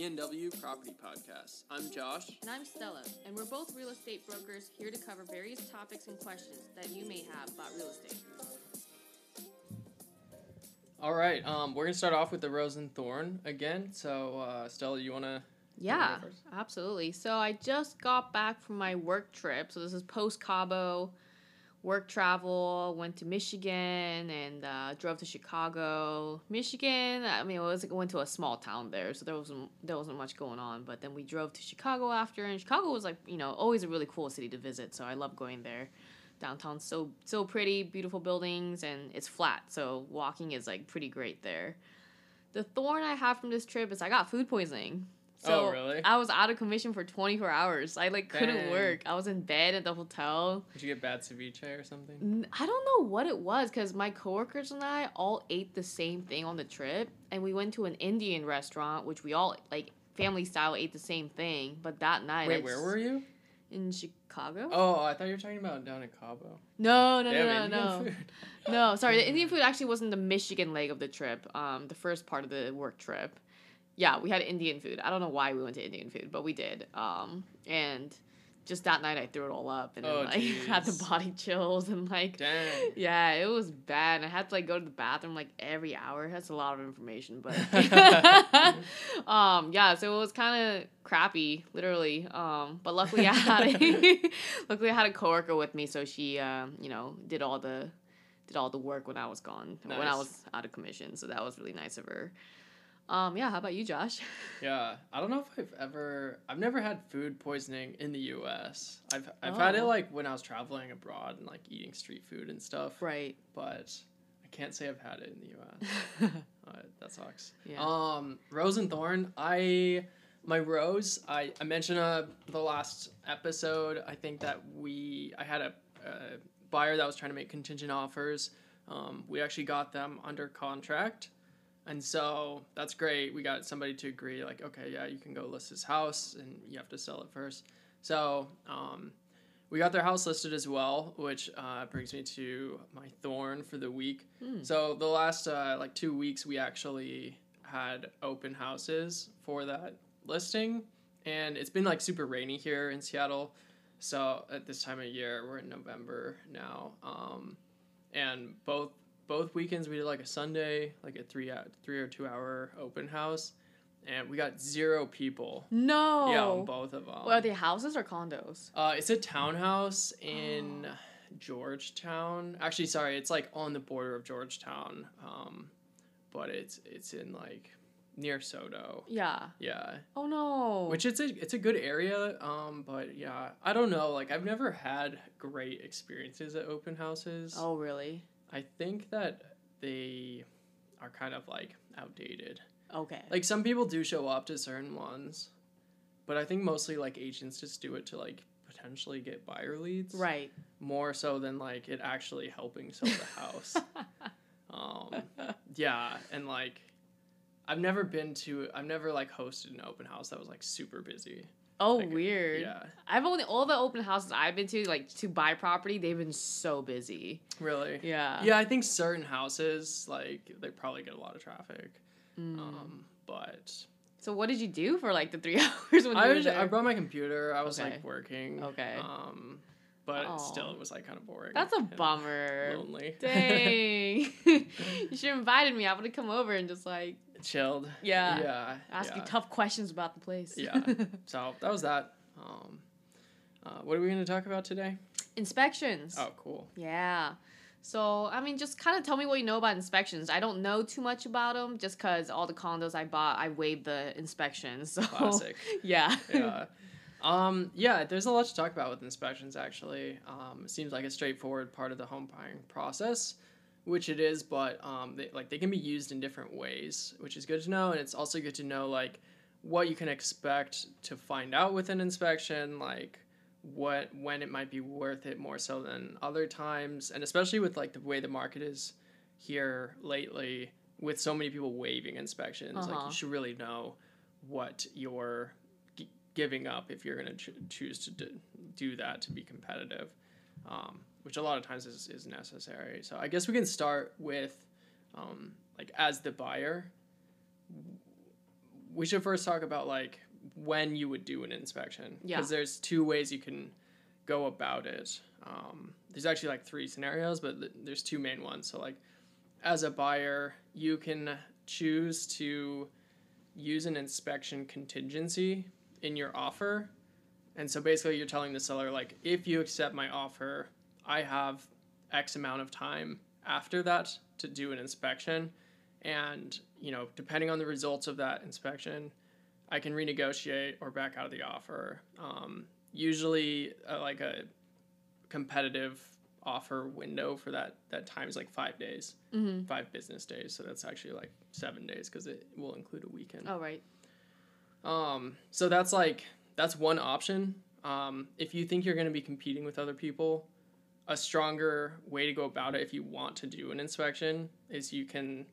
PNW Property Podcast. I'm Josh. And I'm Stella, and we're both real estate brokers here to cover various topics and questions that you may have about real estate. All right, um, we're gonna start off with the rose and thorn again. So, uh, Stella, you wanna? Yeah, absolutely. So I just got back from my work trip. So this is post Cabo work travel. Went to Michigan and uh, drove to Chicago. Michigan, I mean, it was went to a small town there, so there wasn't there wasn't much going on. But then we drove to Chicago after, and Chicago was like you know always a really cool city to visit. So I love going there. Downtown's so so pretty, beautiful buildings, and it's flat, so walking is like pretty great there. The thorn I have from this trip is I got food poisoning. So oh, really? I was out of commission for 24 hours. I like couldn't Dang. work. I was in bed at the hotel. Did you get bad ceviche or something? I don't know what it was because my coworkers and I all ate the same thing on the trip, and we went to an Indian restaurant, which we all like family style ate the same thing. But that night, wait, where were you? In Chicago. Oh, I thought you were talking about down in Cabo. No, no, no, no, no. no, sorry. The Indian food actually wasn't the Michigan leg of the trip. Um, the first part of the work trip yeah, we had Indian food. I don't know why we went to Indian food, but we did. Um, and just that night I threw it all up and oh, then, like geez. had the body chills and like Dang. yeah, it was bad. And I had to like go to the bathroom like every hour. That's a lot of information, but um yeah, so it was kind of crappy, literally. Um, but luckily I had a luckily I had a coworker with me, so she um, you know, did all the did all the work when I was gone, nice. when I was out of commission. So that was really nice of her. Um, yeah, how about you, Josh? Yeah, I don't know if I've ever I've never had food poisoning in the US. I've I've oh. had it oh. like when I was traveling abroad and like eating street food and stuff. Right. But I can't say I've had it in the US. uh, that sucks. Yeah. Um, Rose and Thorn, I my rose, I I mentioned uh the last episode, I think that we I had a, a buyer that was trying to make contingent offers. Um, we actually got them under contract and so that's great. We got somebody to agree, like, okay, yeah, you can go list this house and you have to sell it first. So um, we got their house listed as well, which uh, brings me to my thorn for the week. Mm. So the last uh, like two weeks, we actually had open houses for that listing. And it's been like super rainy here in Seattle. So at this time of year, we're in November now. Um, and both both weekends we did like a Sunday, like a three out three or two hour open house, and we got zero people. No. Yeah, on both of them. Well, are they houses or condos? Uh, it's a townhouse in Georgetown. Actually, sorry, it's like on the border of Georgetown. Um, but it's it's in like near SoDo. Yeah. Yeah. Oh no. Which it's a it's a good area. Um, but yeah, I don't know. Like I've never had great experiences at open houses. Oh really? I think that they are kind of like outdated. Okay. Like some people do show up to certain ones, but I think mostly like agents just do it to like potentially get buyer leads. Right. More so than like it actually helping sell the house. um, yeah, and like I've never been to I've never like hosted an open house that was like super busy. Oh, like, weird. Yeah. I've only all the open houses I've been to, like to buy property, they've been so busy. Really? Yeah. Yeah, I think certain houses like they probably get a lot of traffic. Mm. Um, but. So what did you do for like the three hours when I was? I brought my computer. I was okay. like working. Okay. Um, but Aww. still, it was like kind of boring. That's a bummer. Lonely. Dang. you should have invited me. I would have come over and just like chilled. Yeah. Yeah. Ask yeah. you tough questions about the place. yeah. So that was that. Um, uh, what are we going to talk about today? Inspections. Oh, cool. Yeah. So, I mean, just kind of tell me what you know about inspections. I don't know too much about them just because all the condos I bought, I waived the inspections. So, Classic. yeah. yeah. Um, yeah, there's a lot to talk about with inspections, actually. Um, it seems like a straightforward part of the home buying process which it is, but um, they, like they can be used in different ways, which is good to know. And it's also good to know like what you can expect to find out with an inspection, like what when it might be worth it more so than other times, and especially with like the way the market is here lately, with so many people waiving inspections, uh-huh. like you uh-huh. should really know what you're g- giving up if you're going to ch- choose to d- do that to be competitive. Um, which a lot of times is, is necessary. So I guess we can start with, um, like, as the buyer, we should first talk about like when you would do an inspection. Yeah. Because there's two ways you can go about it. Um, there's actually like three scenarios, but th- there's two main ones. So like, as a buyer, you can choose to use an inspection contingency in your offer. And so basically, you're telling the seller, like, if you accept my offer, I have X amount of time after that to do an inspection. And, you know, depending on the results of that inspection, I can renegotiate or back out of the offer. Um, usually, uh, like a competitive offer window for that that time is like five days, Mm-hmm. five business days. So that's actually like seven days because it will include a weekend. Oh right. Um, so that's like that's one option. Um, if you think you're going to be competing with other people, a stronger way to go about it if you want to do an inspection is you can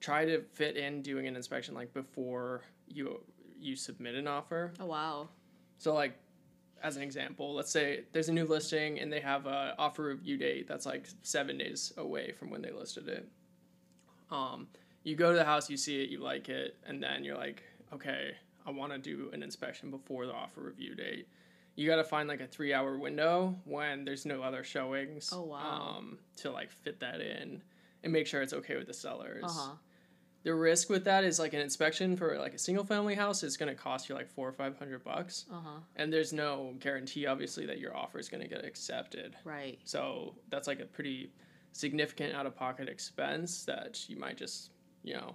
try to fit in doing an inspection like before you you submit an offer. Oh wow. So like as an example, let's say there's a new listing and they have a offer review date that's like seven days away from when they listed it. Um, you go to the house, you see it, you like it, and then you're like, okay, I want to do an inspection before the offer review date. You got to find like a three hour window when there's no other showings. Oh, wow. Um, to like fit that in and make sure it's okay with the sellers. Uh huh. The risk with that is like an inspection for like a single family house is going to cost you like four or five hundred bucks, Uh huh. and there's no guarantee, obviously, that your offer is going to get accepted. Right. So that's like a pretty significant out of pocket expense that you might just, you know,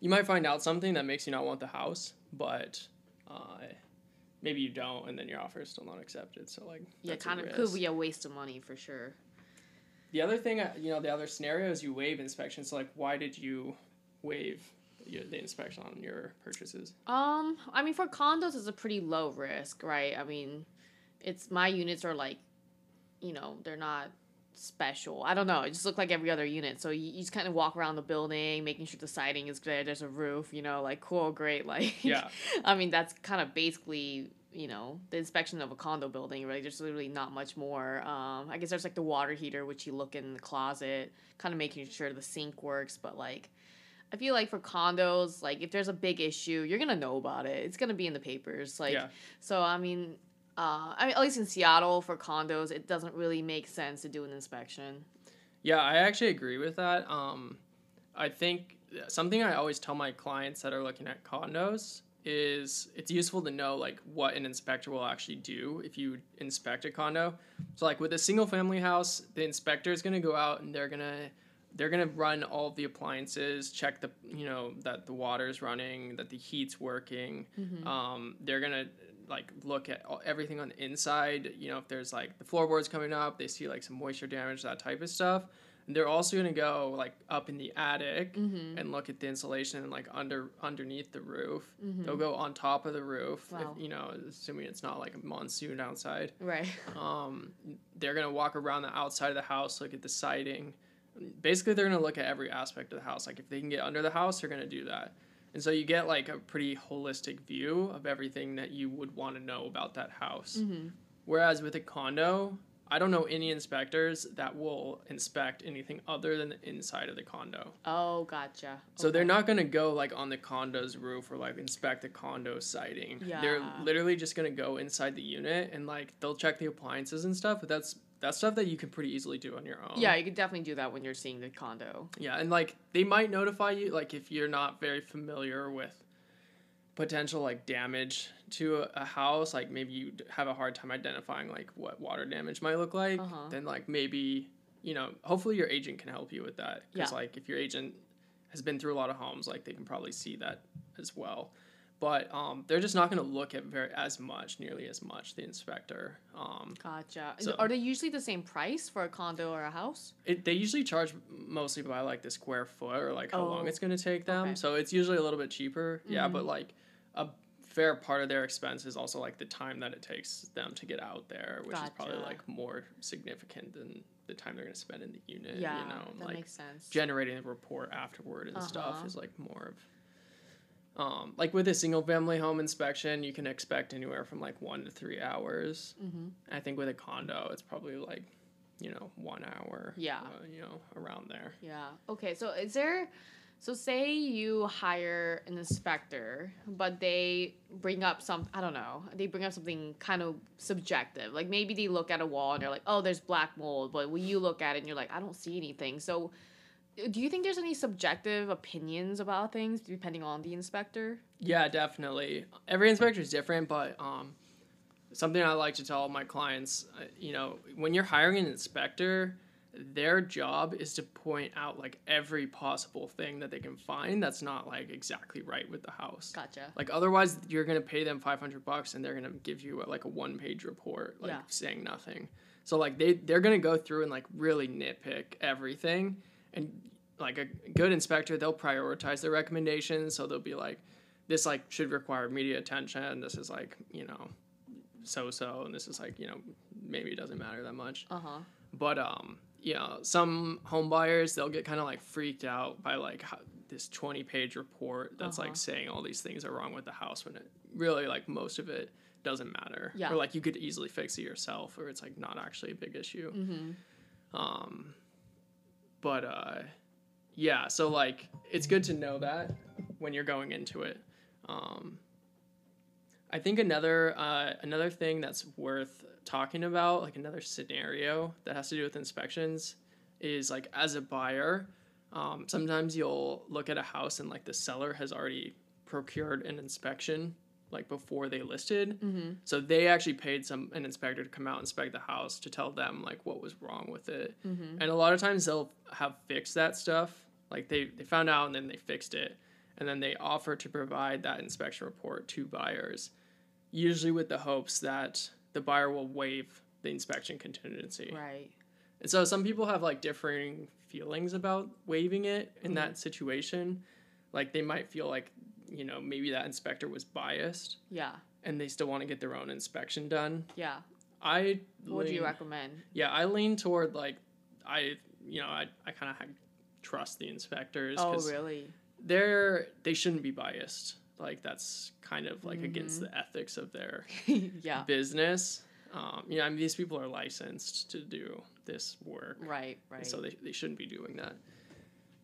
you might find out something that makes you not want the house, but uh, maybe you don't, and then your offer is still not accepted. So like, Yeah, kind of could be a waste of money for sure. The other thing, uh, you know, the other scenario is you waive inspections. So like, why did you waive the inspection on your purchases? Um, I mean, for condos, it's a pretty low risk, right? I mean, it's my units are like, you know, they're not special. I don't know. It just looked like every other unit. So you, you just kind of walk around the building, making sure the siding is good. There's a roof, you know, like cool, great. Like, Yeah. I mean, that's kind of basically, you know, the inspection of a condo building. Right? There's literally not much more. Um, I guess there's like the water heater, which you look in the closet, kind of making sure the sink works, but like. I feel like for condos, like if there's a big issue, you're gonna know about it. It's gonna be in the papers. Like Yeah. so I mean uh I mean at least in Seattle for condos, it doesn't really make sense to do an inspection. Yeah, I actually agree with that. Um, I think something I always tell my clients that are looking at condos is it's useful to know like what an inspector will actually do if you inspect a condo. So like with a single family house, the inspector is going to go out and they're going to they're going to run all of the appliances, check the you know that the water's running, that the heat's working. Um, they're going to like look at all, everything on the inside, you know, if there's like the floorboards coming up, they see like some moisture damage, that type of stuff. And they're also to go like up in the attic Mm-hmm. and look at the insulation and like under underneath the roof. Mm-hmm. They'll go on top of the roof, Wow. if, you know, assuming it's not like a monsoon outside. Right. Um, they're gonna walk around the outside of the house, look at the siding. Basically, they're gonna look at every aspect of the house. Like if they can get under the house, they're gonna do that. And so you get like a pretty holistic view of everything that you would want to know about that house. Mm-hmm. Whereas with a condo, I don't know any inspectors that will inspect anything other than the inside of the condo. Oh, gotcha. So they're not gonna go like on the condo's roof or like inspect the condo siding. Yeah. They're literally just gonna go inside the unit and like they'll check the appliances and stuff. But that's that's stuff that you can pretty easily do on your own. Yeah, you can definitely do that when you're seeing the condo. Yeah, and like they might notify you like if you're not very familiar with potential like damage to a, a house, like maybe you have a hard time identifying like what water damage might look like, Uh-huh. then like maybe you know, hopefully your agent can help you with that because Yeah. like if your agent has been through a lot of homes, like they can probably see that as well. But um, they're just not going to look at very as much, nearly as much. The inspector, um, Gotcha. So- Are they usually the same price for a condo or a house? It, they usually charge mostly by like the square foot or like how long Oh, it's going to take them. okay. So it's usually a little bit cheaper. Yeah, Mhm. but like a fair part of their expense is also like the time that it takes them to get out there, which is probably like more significant than the time they're going to spend in the unit. yeah, you know, that like makes sense. generating the report afterward and stuff Uh-huh. is like more of. Um, like with a single family home inspection, you can expect anywhere from like one to three hours. mm-hmm. I think with a condo, it's probably like, you know, one hour. Yeah. uh, you know, around there. Yeah. Okay. So is there So say you hire an inspector, but they bring up some I don't know, they bring up something kind of subjective. Like maybe they look at a wall and they're like, "Oh, there's black mold," but when you look at it and you're like, "I don't see anything." So do you think there's any subjective opinions about things depending on the inspector? Yeah, definitely. Every inspector is different, but um something I like to tell my clients, uh, you know, when you're hiring an inspector, their job is to point out like every possible thing that they can find that's not like exactly right with the house. Gotcha. Like otherwise you're going to pay them 500 bucks and they're going to give you a, like a one page report like yeah. saying nothing. So like they they're going to go through and like really nitpick everything and like a good inspector they'll prioritize their recommendations so they'll be like this like should require media attention this is like you know so so and this is like you know maybe it doesn't matter that much uh-huh but um you know, some home buyers they'll get kind of like freaked out by like how, this 20 page report that's uh-huh. like saying all these things are wrong with the house when it really like most of it doesn't matter. Yeah. Or like you could easily fix it yourself or it's like not actually a big issue. Mm-hmm. Um, but uh, yeah, so like it's good to know that when you're going into it. Um, I think another uh, another thing that's worth talking about, like another scenario that has to do with inspections, is like as a buyer, um, sometimes you'll look at a house and like the seller has already procured an inspection like before they listed. Mm-hmm. So they actually paid some an inspector to come out and inspect the house to tell them like what was wrong with it. Mm-hmm. And a lot of times they'll have fixed that stuff. Like they, they found out and then they fixed it. And then they offer to provide that inspection report to buyers usually with the hopes that the buyer will waive the inspection contingency. Right. And so some people have like differing feelings about waiving it in mm-hmm. that situation. Like they might feel like, you know, maybe that inspector was biased. Yeah. And they still want to get their own inspection done. Yeah. I What do you recommend? Yeah, I lean toward like I you know, I, I kind of trust the inspectors. Oh, really? They're they shouldn't be biased like that's kind of like mm-hmm. against the ethics of their yeah. business. Um, you know, I mean, these people are licensed to do this work, right? Right. So they, they shouldn't be doing that.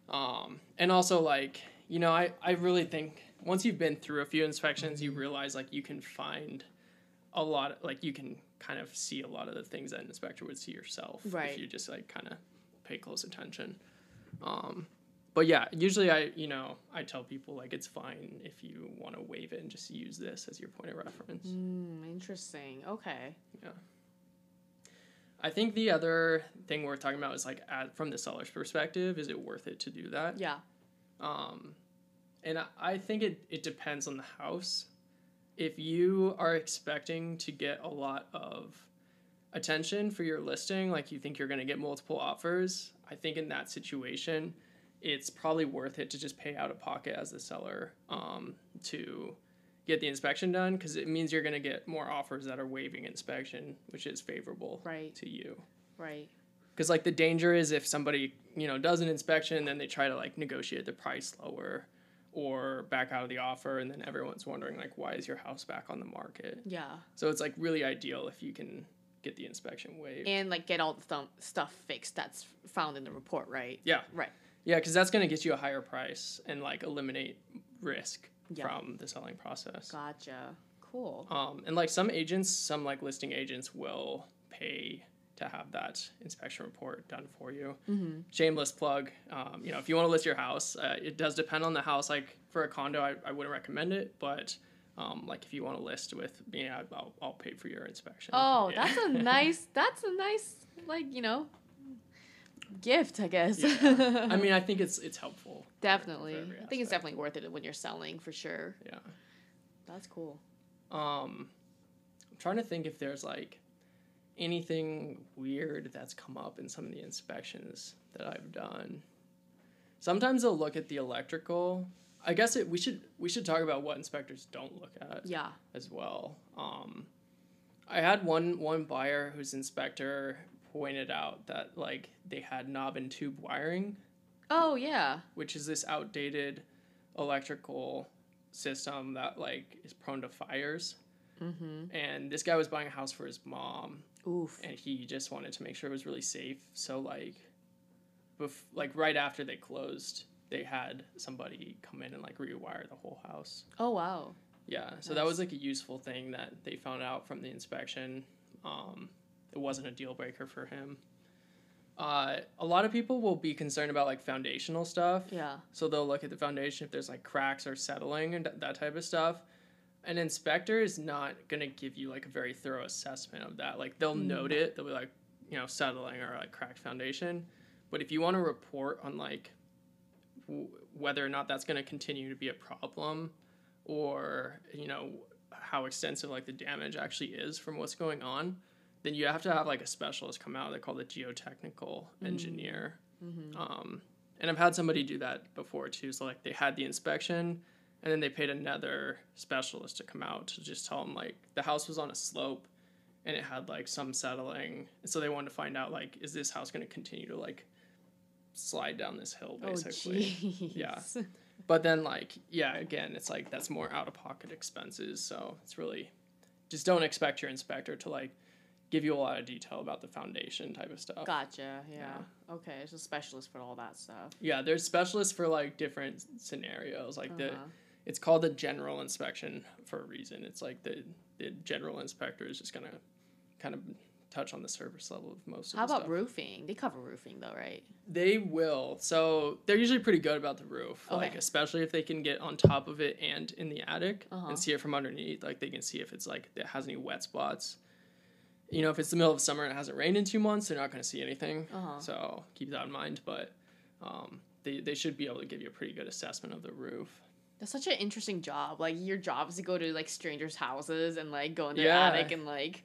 Um, and also like you know, I I really think once you've been through a few inspections, you realize like you can find a lot of, like you can kind of see a lot of the things that an inspector would see yourself right. if you just like kind of pay close attention. Um, but yeah, usually I, you know, I tell people like it's fine if you want to waive it and just use this as your point of reference. Mm, interesting. Okay. Yeah. I think the other thing we're talking about is like at, from the seller's perspective, is it worth it to do that? Yeah. Um, and I, think it, it depends on the house. If you are expecting to get a lot of attention for your listing, like you think you're going to get multiple offers, I think in that situation, it's probably worth it to just pay out of pocket as the seller um, to get the inspection done because it means you're going to get more offers that are waiving inspection, which is favorable right. to you. Right. Because like the danger is if somebody you know does an inspection, then they try to like negotiate the price lower or back out of the offer, and then everyone's wondering like why is your house back on the market? Yeah. So it's like really ideal if you can get the inspection waived and like get all the th- stuff fixed that's found in the report, right? Yeah. Right. Yeah, because that's going to get you a higher price and like eliminate risk yeah. from the selling process. Gotcha. Cool. Um, and like some agents, some like listing agents will pay to have that inspection report done for you. Mm-hmm. Shameless plug. Um, you know, if you want to list your house, uh, it does depend on the house. Like for a condo, I, I wouldn't recommend it, but um, like if you want to list with me, I'll, I'll pay for your inspection. Oh, yeah. that's a nice. That's a nice like you know gift, I guess. Yeah. I mean, I think it's it's helpful. Definitely, for, for I think it's definitely worth it when you're selling for sure. Yeah, that's cool. Um, I'm trying to think if there's like anything weird that's come up in some of the inspections that I've done. Sometimes they'll look at the electrical. I guess it, we should we should talk about what inspectors don't look at. Yeah. As well. Um, I had one one buyer whose inspector pointed out that like they had knob and tube wiring. Oh yeah. Which is this outdated electrical system that like is prone to fires. Mm-hmm. And this guy was buying a house for his mom. Oof. And he just wanted to make sure it was really safe. So like, bef- like right after they closed, they had somebody come in and like rewire the whole house. Oh wow. Yeah, so nice. that was like a useful thing that they found out from the inspection. Um, it wasn't a deal breaker for him. Uh, a lot of people will be concerned about like foundational stuff. Yeah. So they'll look at the foundation if there's like cracks or settling and that type of stuff. An inspector is not gonna give you like a very thorough assessment of that. Like they'll mm. note it. They'll be like, you know, settling or like cracked foundation. But if you want to report on like w- whether or not that's gonna continue to be a problem, or you know how extensive like the damage actually is from what's going on, then you have to have like a specialist come out. They call the geotechnical mm. engineer. Mm-hmm. Um, and I've had somebody do that before too. So like they had the inspection, and then they paid another specialist to come out to just tell them like the house was on a slope, and it had like some settling, and so they wanted to find out like is this house going to continue to like slide down this hill oh, basically. Oh, yeah. But then like yeah, again, it's like that's more out of pocket expenses. So it's really just don't expect your inspector to like give you a lot of detail about the foundation type of stuff. Gotcha. Yeah. yeah. Okay. It's a specialist for all that stuff. Yeah, there's specialists for like different scenarios. Like uh-huh. the, it's called a general inspection for a reason. It's like the the general inspector is just gonna kind of touch on the surface level of most. How of about stuff. roofing? They cover roofing though, right? They will. So they're usually pretty good about the roof. Okay. Like especially if they can get on top of it and in the attic uh-huh. and see it from underneath. Like they can see if it's like it has any wet spots you know, if it's the middle of summer and it hasn't rained in two months, they're not going to see anything. Uh-huh. So keep that in mind. But um, they, they should be able to give you a pretty good assessment of the roof. That's such an interesting job. Like your job is to go to like strangers' houses and like go in their yeah. attic and like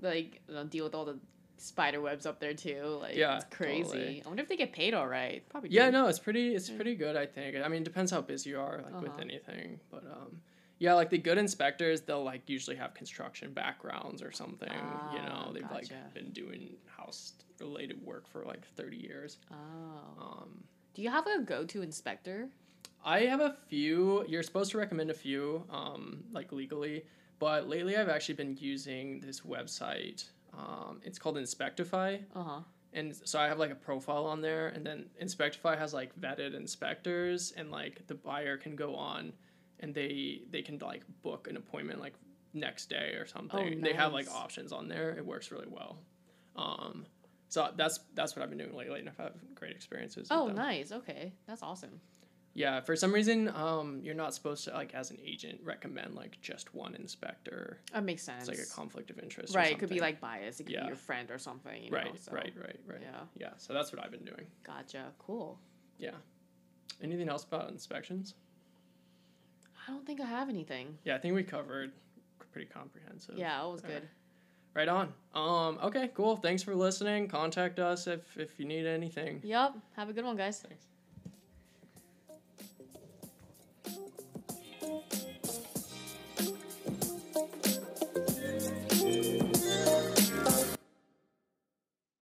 like you know, deal with all the spider webs up there too. Like yeah, it's crazy. Totally. I wonder if they get paid all right. Probably. Yeah, do. no, it's pretty. It's pretty good. I think. I mean, it depends how busy you are, like uh-huh. with anything. But um, yeah, like the good inspectors, they'll like usually have construction backgrounds or something. you know, ah, they've gotcha. like been doing house related work for like thirty years. Oh. Um, Do you have a go to inspector? I have a few. You're supposed to recommend a few, um, like legally. But lately, I've actually been using this website. Um, it's called Inspectify. Uh huh. And so I have like a profile on there, and then Inspectify has like vetted inspectors, and like the buyer can go on and they they can like book an appointment like next day or something. Oh, nice. They have like options on there. It works really well. Um, so that's that's what I've been doing lately, and I've had great experiences. Oh, nice. Okay, that's awesome. Yeah, for some reason, um, you're not supposed to like as an agent recommend like just one inspector. That makes sense. It's like a conflict of interest. Right. It could be like bias. It could yeah. be your friend or something. right. Know, so. Right. Right. Right. Yeah. Yeah. So that's what I've been doing. Gotcha. Cool. Yeah. Anything else about inspections? I don't think I have anything. Yeah, I think we covered pretty comprehensive. Yeah, it was good. Right. right on. Um. Okay. Cool. Thanks for listening. Contact us if if you need anything. Yep. Have a good one, guys. Thanks.